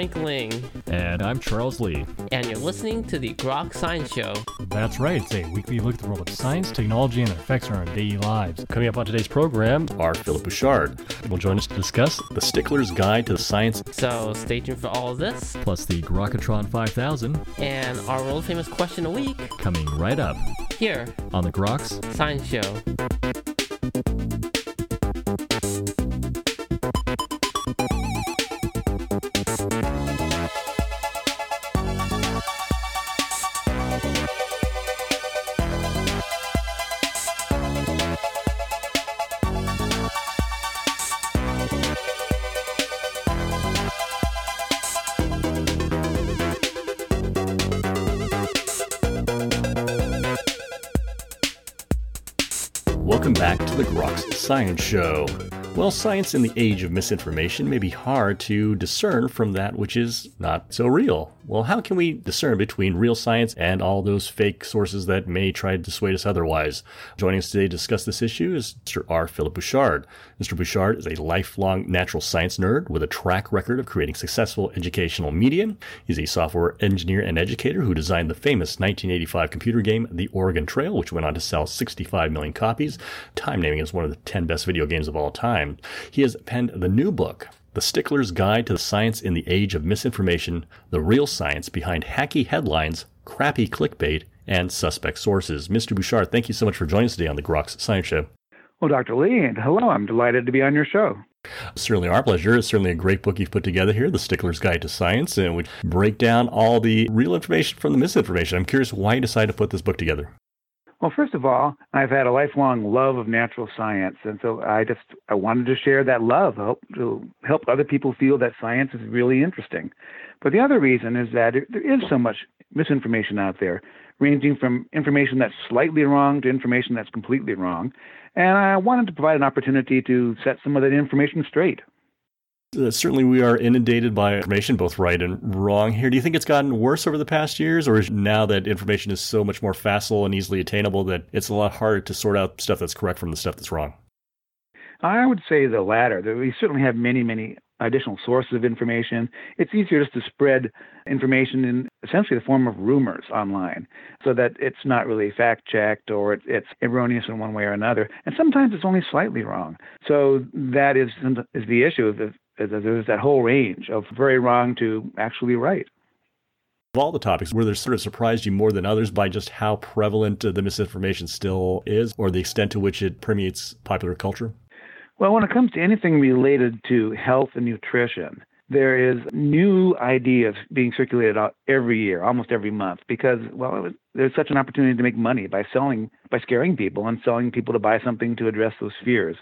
Frank Ling. And I'm Charles Lee. And you're listening to the Grok Science Show. That's right, it's a weekly look at the world of science, technology, and their effects on our daily lives. Coming up on today's program are Philip Bouchard. will join us to discuss The Stickler's Guide to the Science. So stay tuned for all of this. Plus the Grokatron 5000. And our world famous question a week. Coming right up. Here. On the Groks Science Show. Science Show. Well, science in the age of misinformation may be hard to discern from that which is not so real. Well, how can we discern between real science and all those fake sources that may try to dissuade us otherwise? Joining us today to discuss this issue is Mr. R. Philip Bouchard. Mr. Bouchard is a lifelong natural science nerd with a track record of creating successful educational media. He's a software engineer and educator who designed the famous 1985 computer game The Oregon Trail, which went on to sell 65 million copies, time naming as one of the 10 best video games of all time. He has penned the new book, the Stickler's Guide to the Science in the Age of Misinformation, the real science behind hacky headlines, crappy clickbait, and suspect sources. Mr. Bouchard, thank you so much for joining us today on the Groks Science Show. Well, Dr. Lee, and hello. I'm delighted to be on your show. Certainly our pleasure. It's certainly a great book you've put together here, The Stickler's Guide to Science, and we break down all the real information from the misinformation. I'm curious why you decided to put this book together. Well, first of all, I've had a lifelong love of natural science, and so I just I wanted to share that love, help to help other people feel that science is really interesting. But the other reason is that there is so much misinformation out there, ranging from information that's slightly wrong to information that's completely wrong, and I wanted to provide an opportunity to set some of that information straight. Uh, certainly, we are inundated by information, both right and wrong here. Do you think it's gotten worse over the past years, or is now that information is so much more facile and easily attainable that it's a lot harder to sort out stuff that's correct from the stuff that's wrong? I would say the latter. We certainly have many, many additional sources of information. It's easier just to spread information in essentially the form of rumors online so that it's not really fact checked or it's erroneous in one way or another. And sometimes it's only slightly wrong. So that is, is the issue there's that whole range of very wrong to actually right. Of all the topics, were there sort of surprised you more than others by just how prevalent uh, the misinformation still is or the extent to which it permeates popular culture? Well, when it comes to anything related to health and nutrition, there is new ideas being circulated out every year, almost every month, because well, was, there's such an opportunity to make money by selling, by scaring people and selling people to buy something to address those fears.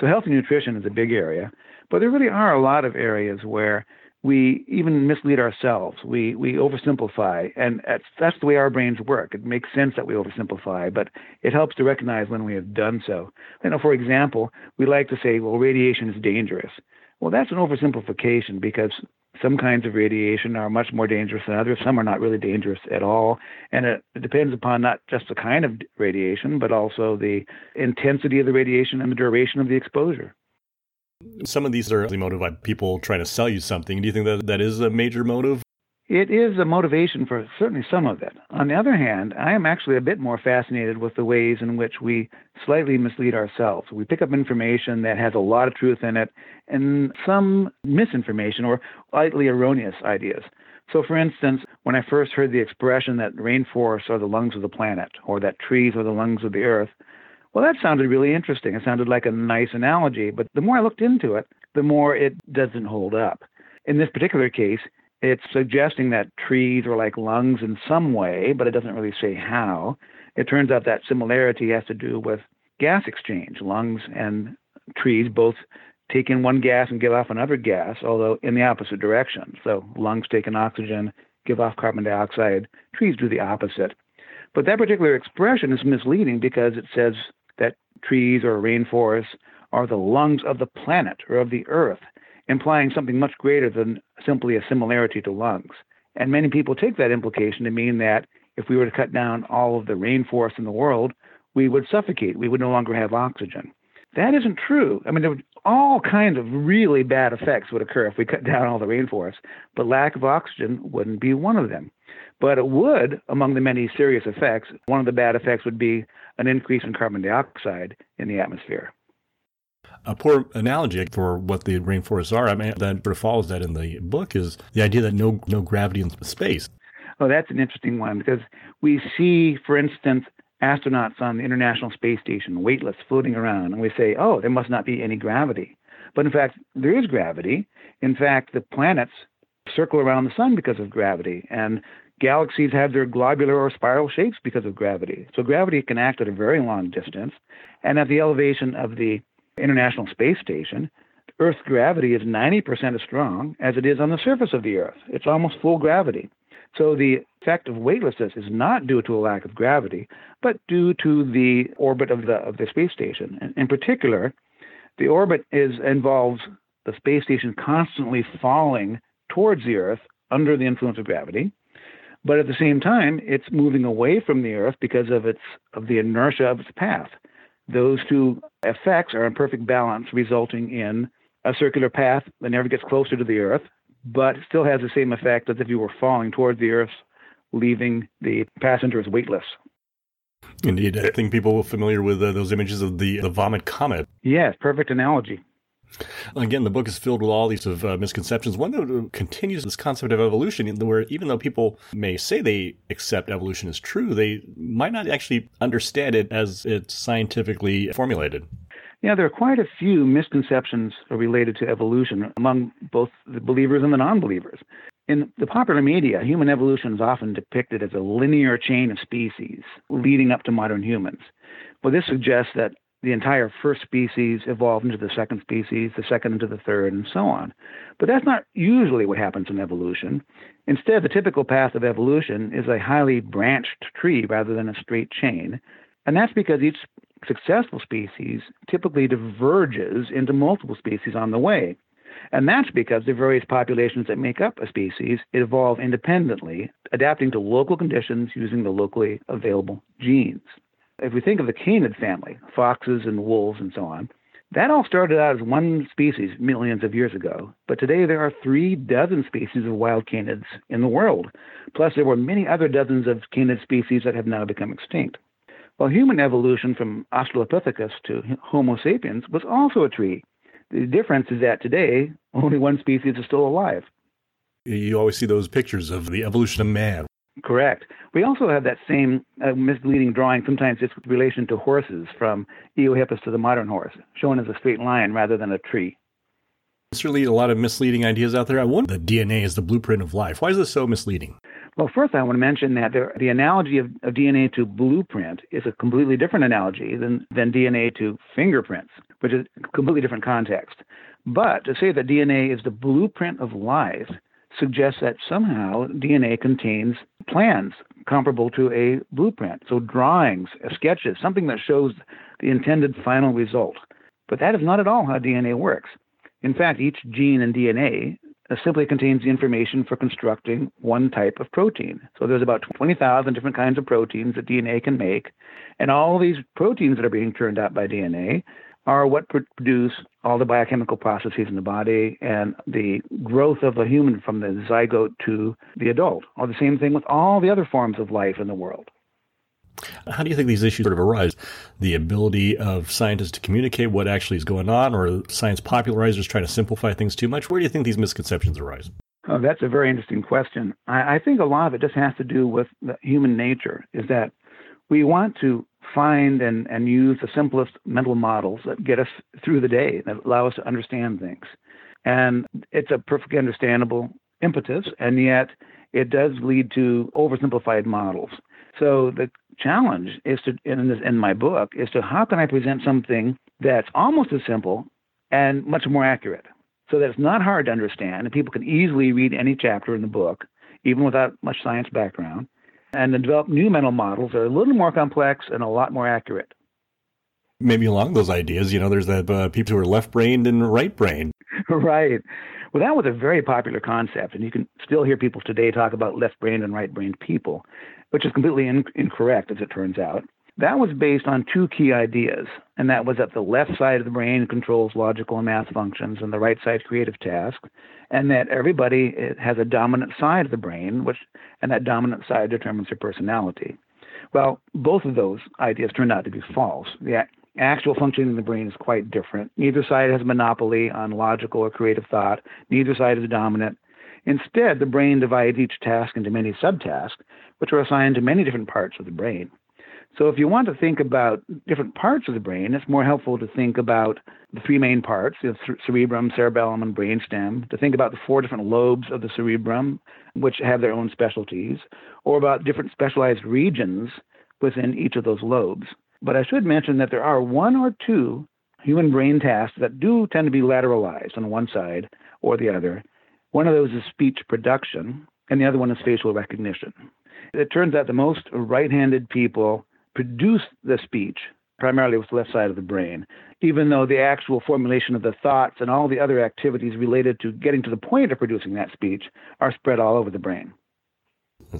So health and nutrition is a big area. But there really are a lot of areas where we even mislead ourselves. We we oversimplify, and that's, that's the way our brains work. It makes sense that we oversimplify, but it helps to recognize when we have done so. You know, for example, we like to say, "Well, radiation is dangerous." Well, that's an oversimplification because some kinds of radiation are much more dangerous than others. Some are not really dangerous at all, and it, depends upon not just the kind of radiation, but also the intensity of the radiation and the duration of the exposure. Some of these are motivated by people trying to sell you something. Do you think that that is a major motive? It is a motivation for certainly some of it. On the other hand, I am actually a bit more fascinated with the ways in which we slightly mislead ourselves. We pick up information that has a lot of truth in it and some misinformation or slightly erroneous ideas. So, for instance, when I first heard the expression that rainforests are the lungs of the planet or that trees are the lungs of the earth, well, that sounded really interesting. It sounded like a nice analogy, but the more I looked into it, the more it doesn't hold up. In this particular case, it's suggesting that trees are like lungs in some way, but it doesn't really say how. It turns out that similarity has to do with gas exchange. Lungs and trees both take in one gas and give off another gas, although in the opposite direction. So lungs take in oxygen, give off carbon dioxide. Trees do the opposite. But that particular expression is misleading because it says that trees or rainforests are the lungs of the planet or of the earth, implying something much greater than simply a similarity to lungs. And many people take that implication to mean that if we were to cut down all of the rainforests in the world, we would suffocate. We would no longer have oxygen. That isn't true. I mean, there would all kinds of really bad effects would occur if we cut down all the rainforests, but lack of oxygen wouldn't be one of them. But it would, among the many serious effects, one of the bad effects would be an increase in carbon dioxide in the atmosphere. A poor analogy for what the rainforests are, I mean, that sort of follows that in the book, is the idea that no no gravity in space. Oh, that's an interesting one because we see, for instance, astronauts on the International Space Station, weightless, floating around, and we say, oh, there must not be any gravity. But in fact, there is gravity. In fact, the planets circle around the sun because of gravity, and galaxies have their globular or spiral shapes because of gravity. So gravity can act at a very long distance. And at the elevation of the International Space Station, Earth's gravity is 90% as strong as it is on the surface of the Earth. It's almost full gravity. So the effect of weightlessness is not due to a lack of gravity, but due to the orbit of the of the space station. And in particular, the orbit is involves the space station constantly falling towards the Earth under the influence of gravity. But at the same time, it's moving away from the Earth because of its of the inertia of its path. Those two effects are in perfect balance, resulting in a circular path that never gets closer to the Earth, but still has the same effect as if you were falling toward the Earth, leaving the passengers weightless. Indeed, I think people are familiar with uh, those images of the, the vomit comet. Yes, perfect analogy. Again, the book is filled with all these of uh, misconceptions. One that continues this concept of evolution, where even though people may say they accept evolution as true, they might not actually understand it as it's scientifically formulated. Yeah, there are quite a few misconceptions related to evolution among both the believers and the non believers. In the popular media, human evolution is often depicted as a linear chain of species leading up to modern humans. Well, this suggests that the entire first species evolved into the second species, the second into the third, and so on. But that's not usually what happens in evolution. Instead, the typical path of evolution is a highly branched tree rather than a straight chain. And that's because each successful species typically diverges into multiple species on the way. And that's because the various populations that make up a species evolve independently, adapting to local conditions using the locally available genes. If we think of the canid family, foxes and wolves and so on, that all started out as one species millions of years ago, but today there are three dozen species of wild canids in the world. Plus, there were many other dozens of canid species that have now become extinct. Well, human evolution from Australopithecus to Homo sapiens was also a tree. The difference is that today, only one species is still alive. You always see those pictures of the evolution of man. Correct. We also have that same uh, misleading drawing, sometimes it's with relation to horses, from Eohippus to the modern horse, shown as a straight line rather than a tree. Certainly a lot of misleading ideas out there. I wonder the DNA is the blueprint of life. Why is this so misleading? Well, first, I want to mention that there, the analogy of, of, DNA to blueprint is a completely different analogy than, than DNA to fingerprints, which is a completely different context. But to say that DNA is the blueprint of life suggests that somehow DNA contains plans comparable to a blueprint. So, drawings, sketches, something that shows the intended final result. But that is not at all how DNA works. In fact, each gene in DNA uh, simply contains the information for constructing one type of protein. So there's about 20,000 different kinds of proteins that DNA can make, and all these proteins that are being turned out by DNA are what produce all the biochemical processes in the body and the growth of a human from the zygote to the adult. Or the same thing with all the other forms of life in the world. How do you think these issues sort of arise? The ability of scientists to communicate what actually is going on, or science popularizers trying to simplify things too much? Where do you think these misconceptions arise? Oh, that's a very interesting question. I, I think a lot of it just has to do with human nature, is that we want to find and, and use the simplest mental models that get us through the day, that allow us to understand things. And it's a perfectly understandable impetus, and yet it does lead to oversimplified models. So the challenge is to in this in my book is to how can I present something that's almost as simple and much more accurate, so that it's not hard to understand and people can easily read any chapter in the book, even without much science background, and then develop new mental models that are a little more complex and a lot more accurate. Maybe along those ideas, you know, there's that uh, people who are left-brained and right-brained. right. Well, that was a very popular concept, and you can still hear people today talk about left-brained and right-brained people which is completely in, incorrect as it turns out. That was based on two key ideas, and that was that the left side of the brain controls logical and math functions, and the right side creative tasks, and that everybody has a dominant side of the brain, which and that dominant side determines their personality. Well, both of those ideas turned out to be false. The actual functioning of the brain is quite different. Neither side has a monopoly on logical or creative thought. Neither side is dominant. Instead, the brain divides each task into many subtasks, which are assigned to many different parts of the brain. So, if you want to think about different parts of the brain, it's more helpful to think about the three main parts the cerebrum, cerebellum, and brainstem, to think about the four different lobes of the cerebrum, which have their own specialties, or about different specialized regions within each of those lobes. But I should mention that there are one or two human brain tasks that do tend to be lateralized on one side or the other. One of those is speech production, and the other one is facial recognition. It turns out the most right handed people produce the speech primarily with the left side of the brain, even though the actual formulation of the thoughts and all the other activities related to getting to the point of producing that speech are spread all over the brain.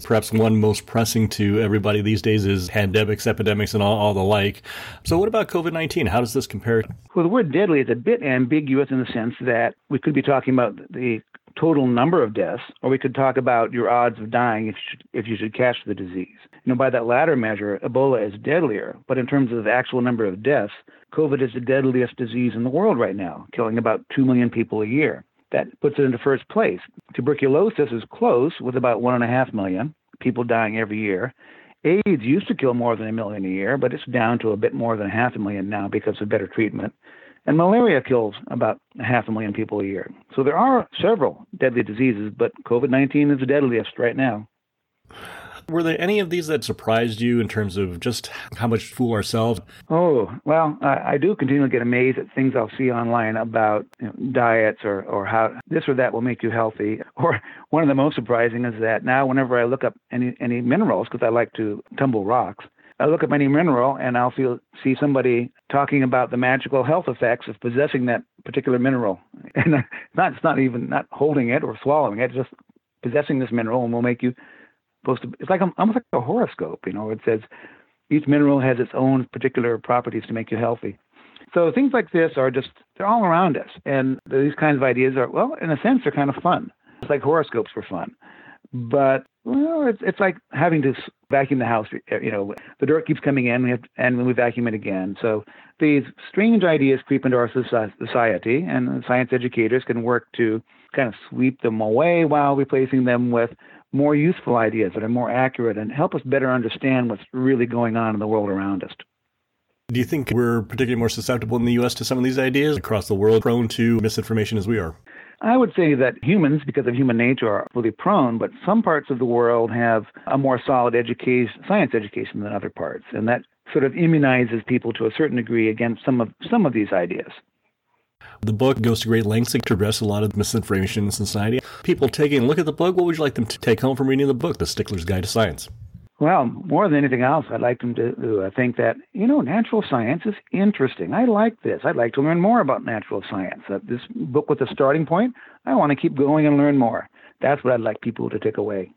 Perhaps one most pressing to everybody these days is pandemics, epidemics, and all, all the like. So, what about COVID 19? How does this compare? Well, the word deadly is a bit ambiguous in the sense that we could be talking about the total number of deaths, or we could talk about your odds of dying if you should, if you should catch the disease. You know, by that latter measure, Ebola is deadlier, but in terms of the actual number of deaths, COVID is the deadliest disease in the world right now, killing about 2 million people a year. That puts it into first place. Tuberculosis is close with about 1.5 million people dying every year. AIDS used to kill more than a million a year, but it's down to a bit more than half a million now because of better treatment. And malaria kills about half a million people a year. So there are several deadly diseases, but COVID 19 is the deadliest right now. Were there any of these that surprised you in terms of just how much fool ourselves? Oh, well, I, I do continually get amazed at things I'll see online about you know, diets or, or how this or that will make you healthy. Or one of the most surprising is that now, whenever I look up any, any minerals, because I like to tumble rocks, I look up any mineral and I'll feel, see somebody talking about the magical health effects of possessing that particular mineral. And not, it's not even not holding it or swallowing it, just possessing this mineral and will make you supposed to. It's like almost like a horoscope. You know, it says each mineral has its own particular properties to make you healthy. So things like this are just they're all around us, and these kinds of ideas are well, in a sense, they're kind of fun. It's like horoscopes were fun, but well, it's it's like having to vacuum the house. Eh, you know, the dirt keeps coming in, and we have, and then we vacuum it again. So these strange ideas creep into our society, and science educators can work to kind of sweep them away while replacing them with more useful ideas that are more accurate and help us better understand what's really going on in the world around us. Do you think we're particularly more susceptible in the U.S. to some of these ideas across the world, prone to misinformation as we are? I would say that humans, because of human nature, are really prone, but some parts of the world have a more solid education, science education than other parts, and that sort of immunizes people to a certain degree against some of some of these ideas. The book goes to great lengths to address a lot of misinformation in society. People taking a look at the book, what would you like them to take home from reading the book, The Stickler's Guide to Science? Well, more than anything else, I'd like them to uh, think that, you know, natural science is interesting. I like this. I'd like to learn more about natural science. That this book was a starting point. I want to keep going and learn more. That's what I'd like people to take away.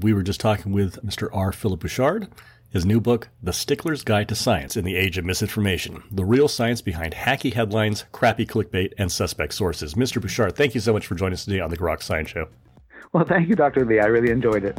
We were just talking with Mr. R. Philip Bouchard. His new book, The Stickler's Guide to Science in the Age of Misinformation The Real Science Behind Hacky Headlines, Crappy Clickbait, and Suspect Sources. Mr. Bouchard, thank you so much for joining us today on the Grok Science Show. Well, thank you, Dr. Lee. I really enjoyed it.